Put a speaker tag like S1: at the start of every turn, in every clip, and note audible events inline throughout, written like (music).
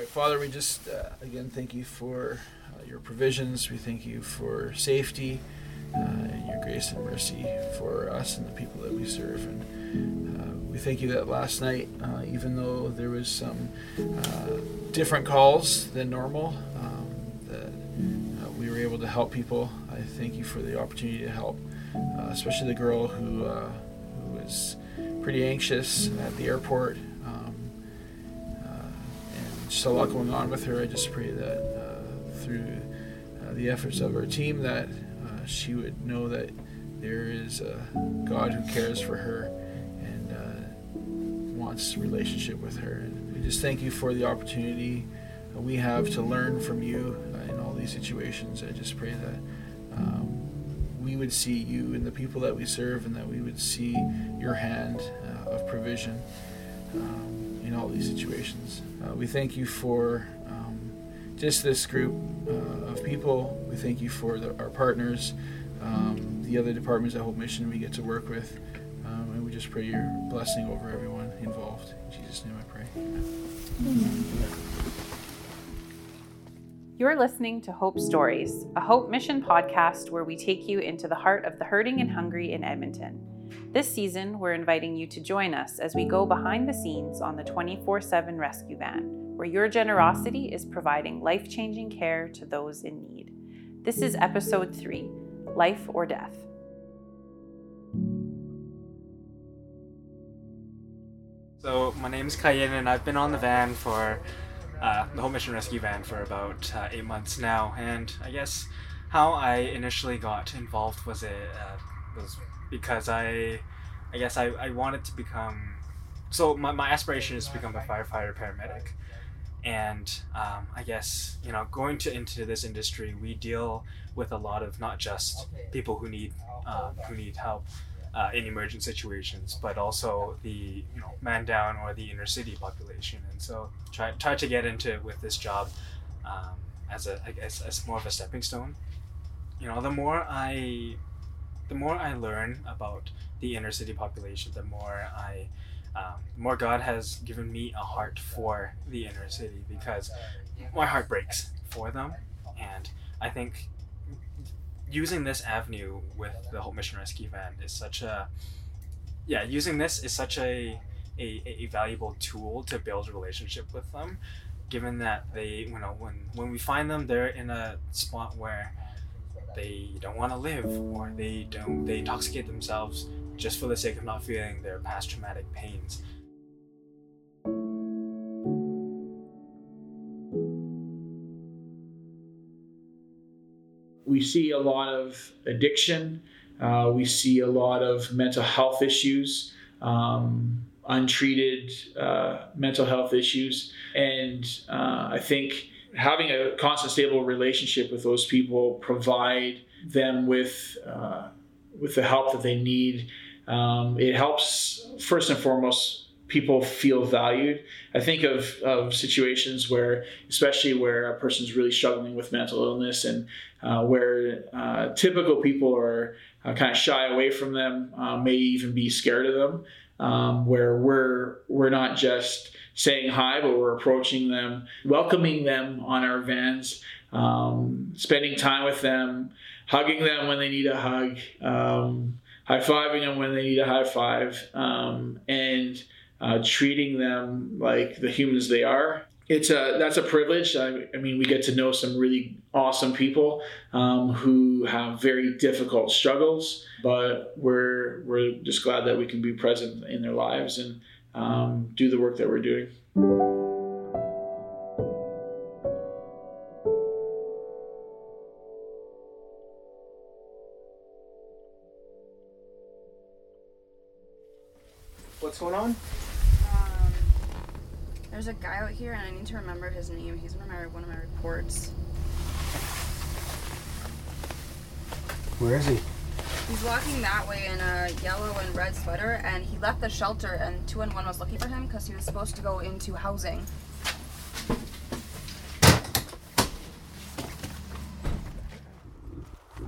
S1: right, Father, we just uh, again thank you for uh, your provisions. We thank you for safety uh, and your grace and mercy for us and the people that we serve. And uh, we thank you that last night, uh, even though there was some uh, different calls than normal, um, that we were able to help people. I thank you for the opportunity to help, especially the girl who who was pretty anxious at the airport just a lot going on with her. I just pray that uh, through uh, the efforts of our team that uh, she would know that there is a God who cares for her and uh, wants relationship with her. And we just thank you for the opportunity we have to learn from you uh, in all these situations. I just pray that um, we would see you and the people that we serve and that we would see your hand uh, of provision. Um, in all these situations. Uh, we thank you for um, just this group uh, of people. We thank you for the, our partners, um, the other departments at Hope Mission we get to work with. Um, and we just pray your blessing over everyone involved. In Jesus' name I pray. Amen.
S2: You're listening to Hope Stories, a Hope Mission podcast where we take you into the heart of the hurting and hungry in Edmonton. This season, we're inviting you to join us as we go behind the scenes on the 24 7 rescue van, where your generosity is providing life changing care to those in need. This is episode 3 Life or Death.
S3: So, my name is Kayin, and I've been on the van for uh, the Hope Mission Rescue Van for about uh, eight months now. And I guess how I initially got involved was it uh, was because I, I guess I, I wanted to become, so my, my aspiration is to become a firefighter paramedic. And um, I guess, you know, going to into this industry, we deal with a lot of not just people who need, uh, who need help, uh, in emergent situations, but also the you know man down or the inner city population. And so try try to get into it with this job um, as a I guess as more of a stepping stone. You know, the more I the more I learn about the inner city population, the more I, um, the more God has given me a heart for the inner city because my heart breaks for them, and I think using this avenue with the Hope Mission Rescue Van is such a, yeah, using this is such a a, a valuable tool to build a relationship with them given that they you know when when we find them they're in a spot where they don't want to live or they don't they intoxicate themselves just for the sake of not feeling their past traumatic pains.
S1: We see a lot of addiction. Uh, we see a lot of mental health issues um, untreated uh, mental health issues. And uh, i think having a constant, stable relationship with those people, provide them with uh, with the help that they need. Um, it helps first and foremost people feel valued. I think of, of situations where, especially where a person's really struggling with mental illness and uh, where uh, typical people are uh, kind of shy away from them, uh, may even be scared of them, um, where we're, we're not just saying hi, but we're approaching them, welcoming them on our vans, um, spending time with them, hugging them when they need a hug, um, high fiving them when they need a high five, um, and uh, treating them like the humans they are. It's a that's a privilege. I, I mean, we get to know some really awesome people um, who have very difficult struggles, but we're we're just glad that we can be present in their lives and um, do the work that we're doing.
S3: What's going on?
S4: Um, there's a guy out here, and I need to remember his name. He's in my, one of my reports.
S3: Where is he?
S4: He's walking that way in a yellow and red sweater, and he left the shelter, and 2 and 1 was looking for him because he was supposed to go into housing.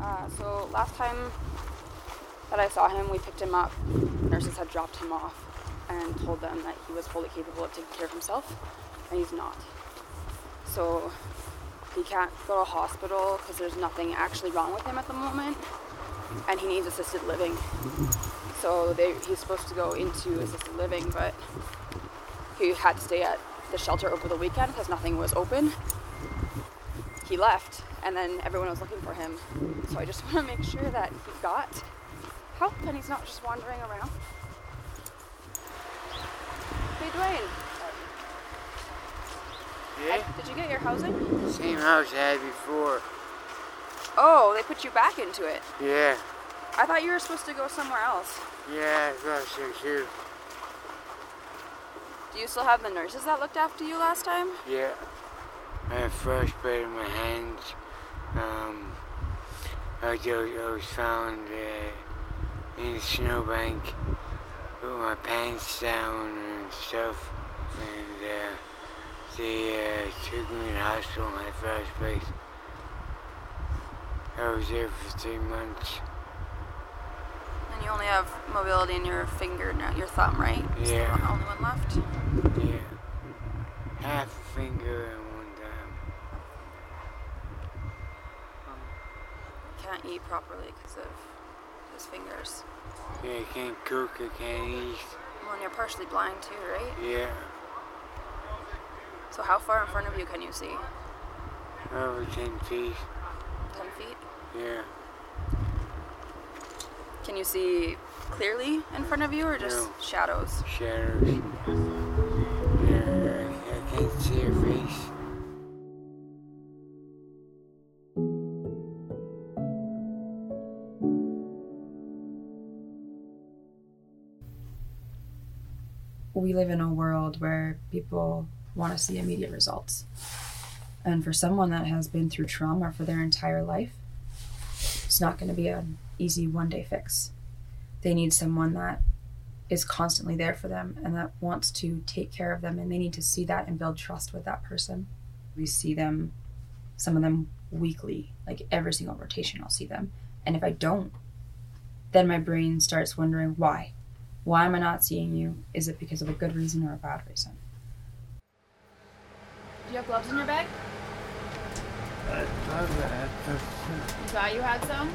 S4: Uh, so last time that I saw him, we picked him up. Nurses had dropped him off and told them that he was fully capable of taking care of himself, and he's not. so he can't go to hospital because there's nothing actually wrong with him at the moment, and he needs assisted living. So they, he's supposed to go into assisted living, but he had to stay at the shelter over the weekend because nothing was open. He left, and then everyone was looking for him. So I just (laughs) want to make sure that he got help and he's not just wandering around. Hey, Dwayne.
S5: Yeah,
S4: Did you get your housing?
S5: same house I had before.
S4: Oh, they put you back into it.
S5: Yeah,
S4: I thought you were supposed to go somewhere else.
S5: yeah, I thought so too.
S4: Do you still have the nurses that looked after you last time?
S5: Yeah, I have frostbite in my hands. Um, I was, I was found uh, in a snowbank with my pants down and stuff, and uh, they uh, took me to the hospital and I had frostbite. I was there for three months.
S4: And you only have mobility in your finger, now, your thumb, right? Is the
S5: Yeah.
S4: only one left.
S5: Yeah. Half a finger and one thumb.
S4: Um, can't eat properly because of his fingers.
S5: Yeah, I can't cook, I can't eat.
S4: Well, and you're partially blind too, right?
S5: Yeah,
S4: So how far in front of you can you see?
S5: over 10 feet.
S4: Ten feet.
S5: Yeah,
S4: Can you see clearly in front of you, or just
S5: No.
S4: shadows?
S5: shadows. Yeah, I, I can't see her face.
S6: we live in a world where people want to see immediate results. And for someone that has been through trauma for their entire life, it's not going to be an easy one day fix. They need someone that is constantly there for them and that wants to take care of them, and they need to see that and build trust with that person. We see them, some of them weekly, like every single rotation, I'll see them. And if I don't, then my brain starts wondering why why am I not seeing you? Is it because of a good reason or a bad reason?
S7: Do you have gloves in your bag? You thought you had some?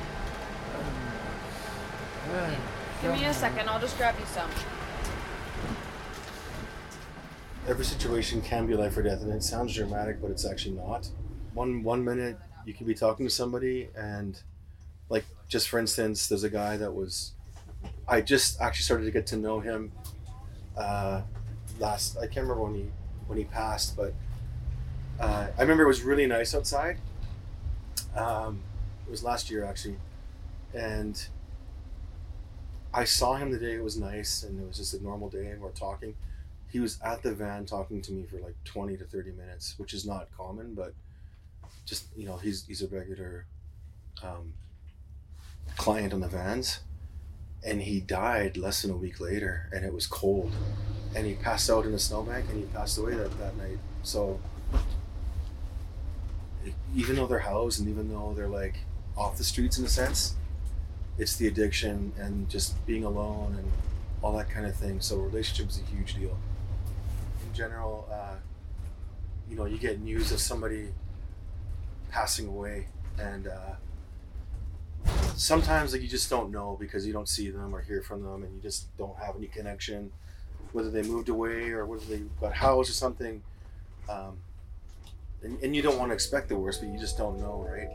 S7: Give me a second, I'll just grab you some.
S8: every situation can be life or death, and it sounds dramatic, but it's actually not. One one minute you can be talking to somebody, and like just for instance, there's a guy that was. I just actually started to get to know him. Uh, last I can't remember when he when he passed, but uh, I remember it was really nice outside. Um, it was last year actually, and I saw him the day it was nice, and it was just a normal day, and we're talking. He was at the van talking to me for like 20 to 30 minutes which is not common but just you know he's he's a regular um, client on the vans. And he died less than a week later and it was cold. And he passed out in a snowbank and he passed away that, that night. So even though they're housed and even though they're like off the streets in a sense it's the addiction and just being alone and all that kind of thing so relationship is a huge deal in general, uh, you know, you get news of somebody passing away, and uh, sometimes like you just don't know because you don't see them or hear from them, and you just don't have any connection, whether they moved away or whether they got housed or something. Um, and, and you don't want to expect the worst, but you just don't know, right?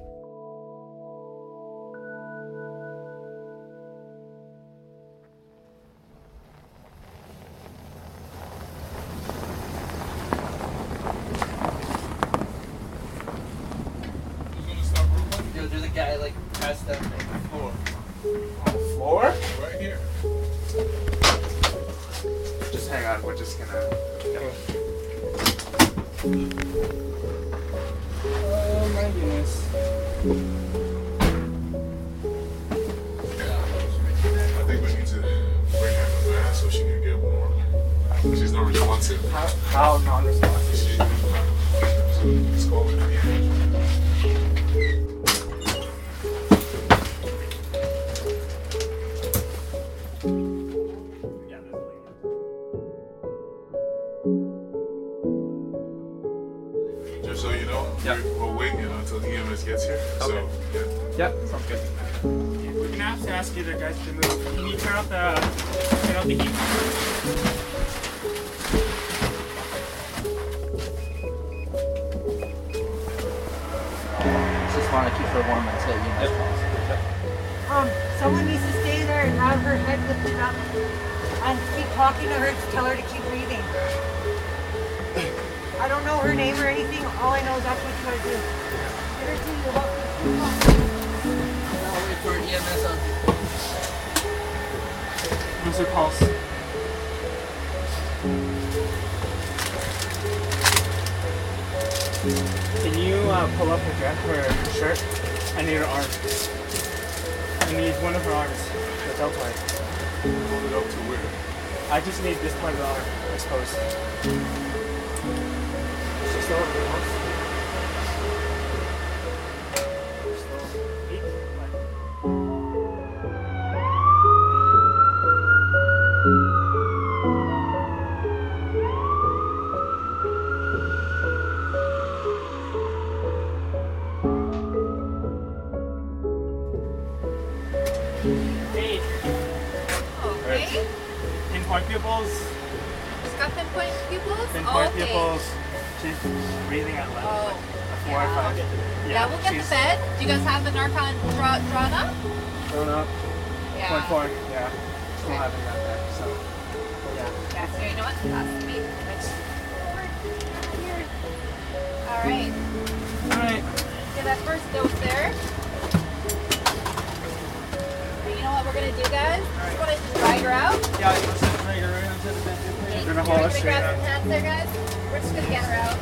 S9: Yo, there's a guy like passed out floor.
S10: Floor?
S9: Right here.
S10: Just hang on, we're just gonna.
S9: Oh
S11: She's not responsive.
S10: How, how non-responsive?
S11: She, it's cold.
S10: Yeah,
S9: want to keep her warm until you know possible.
S12: Um, someone needs to stay there and have her head lifted up and keep talking to her to tell her to keep breathing. I don't know her name or anything. All I know is that's what you gotta do. Get her to your
S9: I'll wait for EMS on.
S10: What's her pulse? Can you uh, pull up her dress, her shirt? I need her arm. I need one of her arms. The deltoid.
S11: Hold it up to where?
S10: I just need this part of the arm exposed. She's still over the Hey,
S7: Okay.
S10: pinpoint pupils.
S7: She's got pinpoint pupils?
S10: Pinpoint
S7: okay.
S10: pupils. She's breathing out loud.
S7: Oh.
S10: Like four or five.
S7: Yeah, we'll get
S10: she's
S7: the bed. Do you guys have the Narcan draw, drawn up?
S10: Drawn up.
S7: Yeah.
S10: Point four. Yeah. Still
S7: Okay.
S10: having that there. So. Yeah.
S7: Yeah, so you know what? That's me. Here. All right.
S10: All right.
S7: Get that first dose there. Guys? Just want to drag her out.
S10: Yeah, you want to drag her right onto the bed.
S7: Okay,
S10: We're gonna
S7: you're
S10: hold her
S7: gonna
S10: straight up.
S7: hands there, guys. We're just gonna get her out.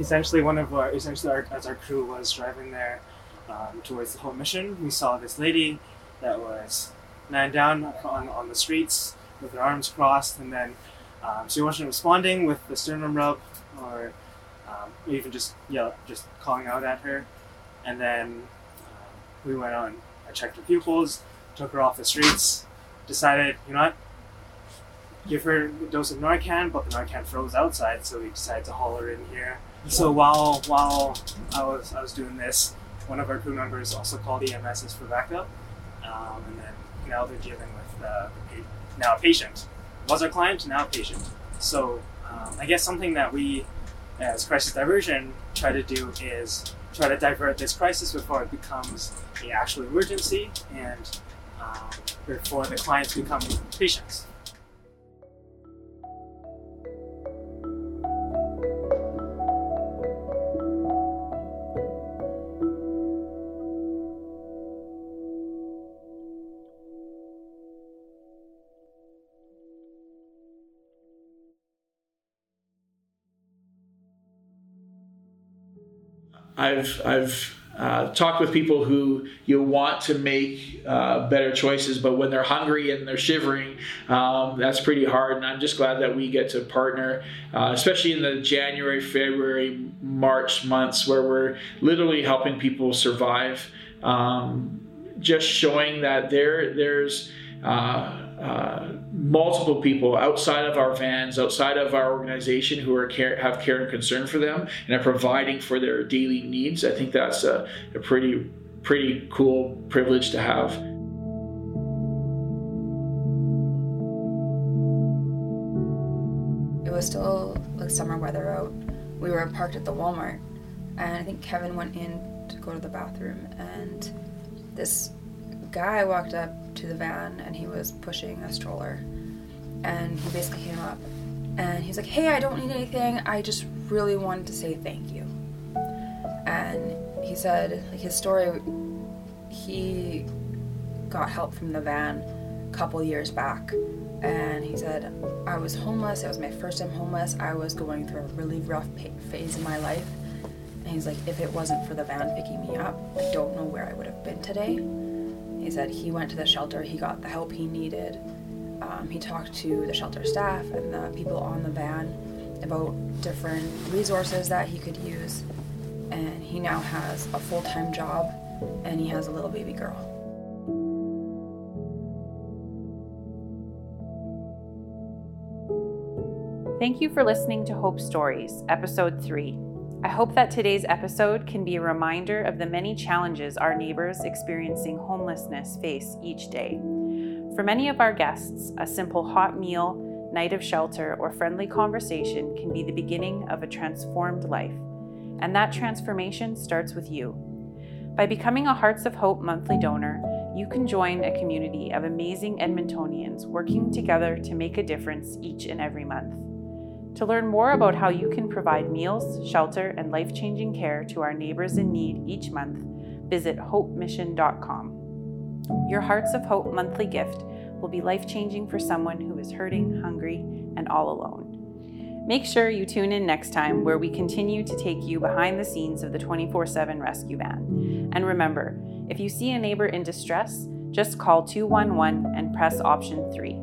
S10: essentially one of our essentially our, as our crew was driving there um, towards the Hope Mission. We saw this lady that was man down on, on the streets with her arms crossed and then um, she wasn't responding with the sternum rub or um, even just yell just calling out at her. And then um, we went on I checked her pupils took her off the streets decided you know what? Give her a dose of Narcan, but the Narcan froze outside, so we decided to haul her in here. So while while I was I was doing this, one of our crew members also called EMS for backup, um, and then now they're dealing with uh, pa- now a patient. Was our client now a patient? So um, I guess something that we, as crisis diversion, try to do is try to divert this crisis before it becomes the actual emergency and um, before the clients become patients.
S1: I've I've uh, talked with people who you want to make uh, better choices, but when they're hungry and they're shivering, um, that's pretty hard. And I'm just glad that we get to partner, uh, especially in the January, February, March months where we're literally helping people survive. Um, just showing that there there's Uh, uh, multiple people outside of our vans, outside of our organization, who are care, have care and concern for them and are providing for their daily needs. I think that's a, a pretty pretty cool privilege to have.
S6: It was still like summer weather out. We were parked at the Walmart, and I think Kevin went in to go to the bathroom, and this guy walked up to the van, and he was pushing a stroller, and he basically came up, and he's like, "Hey, I don't need anything. I just really wanted to say thank you." And he said, like his story, he got help from the van a couple years back. And he said i was homeless. It was my first time homeless. I was going through a really rough phase in my life. And he's like if it wasn't for the van picking me up i don't know where i would have been today he said he went to the shelter he got the help he needed Um, he talked to the shelter staff and the people on the van about different resources that he could use. And he now has a full time job and he has a little baby girl.
S2: Thank you for listening to Hope Stories, Episode 3. I hope that today's episode can be a reminder of the many challenges our neighbors experiencing homelessness face each day. For many of our guests, a simple hot meal, night of shelter, or friendly conversation can be the beginning of a transformed life. And that transformation starts with you. By becoming a Hearts of Hope monthly donor, you can join a community of amazing Edmontonians working together to make a difference each and every month. To learn more about how you can provide meals, shelter, and life changing care to our neighbors in need each month, visit hopemission.com. Your Hearts of Hope monthly gift will be life changing for someone who is hurting, hungry, and all alone. Make sure you tune in next time where we continue to take you behind the scenes of the 24 7 rescue van. And remember, if you see a neighbor in distress, just call 211 and press option 3.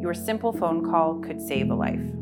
S2: Your simple phone call could save a life.